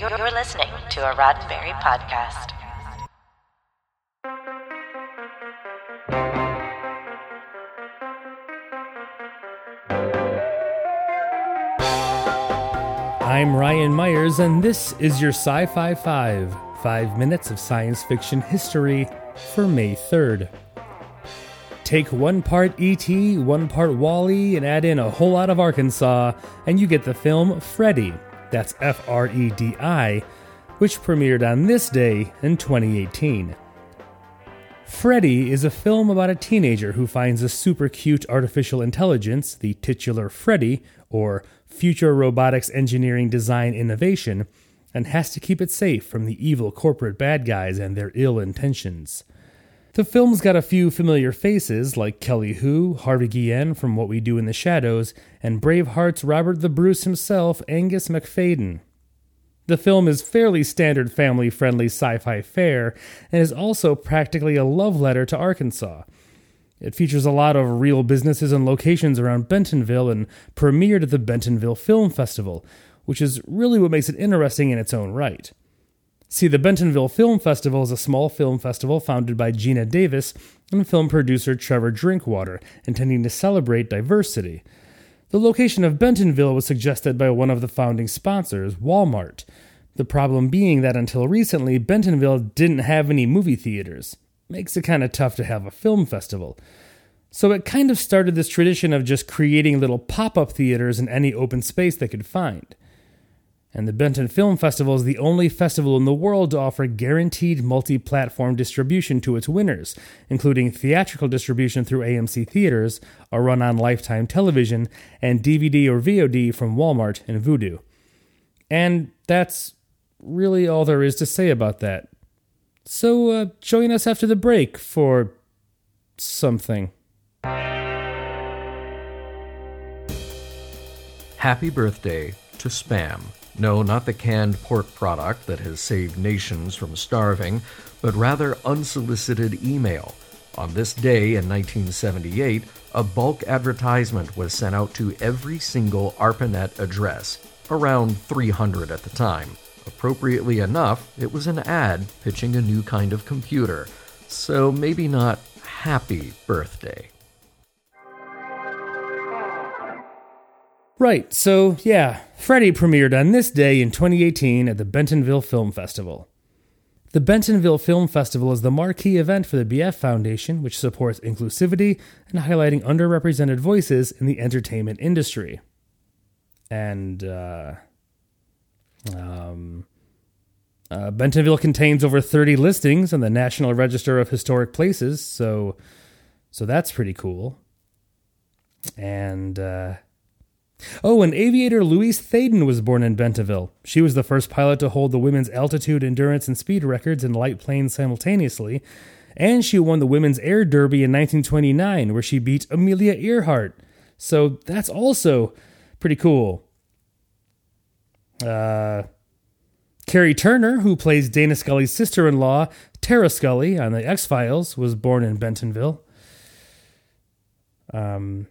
You're, listening to a Roddenberry podcast. I'm Ryan Myers, and this is your Sci Fi 5 5 minutes of science fiction history for May 3rd. Take one part E.T., one part WALL-E, and add in a whole lot of Arkansas, and you get the film Freddy. That's F R E D I, which premiered on this day in 2018. Freddy is a film about a teenager who finds a super cute artificial intelligence, the titular Freddy, or Future Robotics Engineering Design Innovation, and has to keep it safe from the evil corporate bad guys and their ill intentions. The film's got a few familiar faces like Kelly Hu, Harvey Guillen from What We Do in the Shadows, and Braveheart's Robert the Bruce himself, Angus Macfadyen. The film is fairly standard family friendly sci fi fare and is also practically a love letter to Arkansas. It features a lot of real businesses and locations around Bentonville and premiered at the Bentonville Film Festival, which is really what makes it interesting in its own right. See, the Bentonville Film Festival is a small film festival founded by Geena Davis and film producer Trevor Drinkwater, intending to celebrate diversity. The location of Bentonville was suggested by one of the founding sponsors, Walmart. The problem being that until recently, Bentonville didn't have any movie theaters. Makes it kind of tough to have a film festival. So it kind of started this tradition of just creating little pop up theaters in any open space they could find. And the Benton Film Festival is the only festival in the world to offer guaranteed multi platform distribution to its winners, including theatrical distribution through AMC Theaters, a run on Lifetime Television, and DVD or VOD from Walmart and Vudu. And that's really all there is to say about that. So uh, join us after the break for something. Happy birthday to Spam. No, not the canned pork product that has saved nations from starving, but rather unsolicited email. On this day in 1978, a bulk advertisement was sent out to every single ARPANET address, around 300 at the time. Appropriately enough, it was an ad pitching a new kind of computer, so maybe not happy birthday. Right, so yeah, Freddy premiered on this day in 2018 at the Bentonville Film Festival. The Bentonville Film Festival is the marquee event for the BF Foundation, which supports inclusivity and highlighting underrepresented voices in the entertainment industry. And, uh, um, uh, Bentonville contains over 30 listings on the National Register of Historic Places, so, so that's pretty cool. And, uh, Oh, and aviator Louise Thaden was born in Bentonville. She was the first pilot to hold the women's altitude, endurance, and speed records in light planes simultaneously. And she won the Women's Air Derby in 1929, where she beat Amelia Earhart. So that's also pretty cool. Uh, Karri Turner, who plays Dana Scully's sister in law, Tara Scully, on The X Files, was born in Bentonville. Um,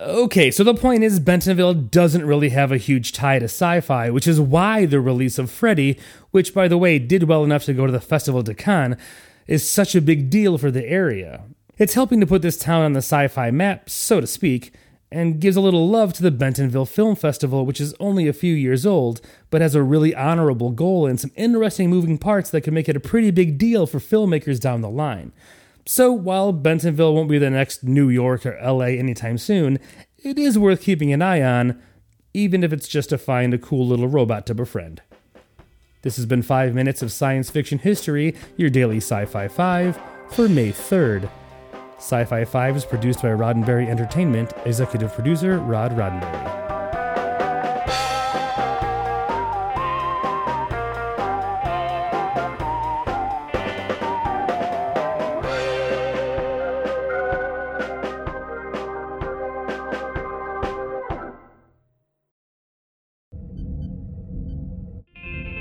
Okay, so the point is, Bentonville doesn't really have a huge tie to sci fi, which is why the release of Freddy, which by the way did well enough to go to the Festival de Cannes, is such a big deal for the area. It's helping to put this town on the sci fi map, so to speak, and gives a little love to the Bentonville Film Festival, which is only a few years old, but has a really honorable goal and some interesting moving parts that could make it a pretty big deal for filmmakers down the line. So while Bentonville won't be the next New York or LA anytime soon, it is worth keeping an eye on, even if it's just to find a cool little robot to befriend. This has been 5 Minutes of Science Fiction History, your daily Sci Fi 5 for May 3rd. Sci Fi 5 is produced by Roddenberry Entertainment, executive producer Rod Roddenberry.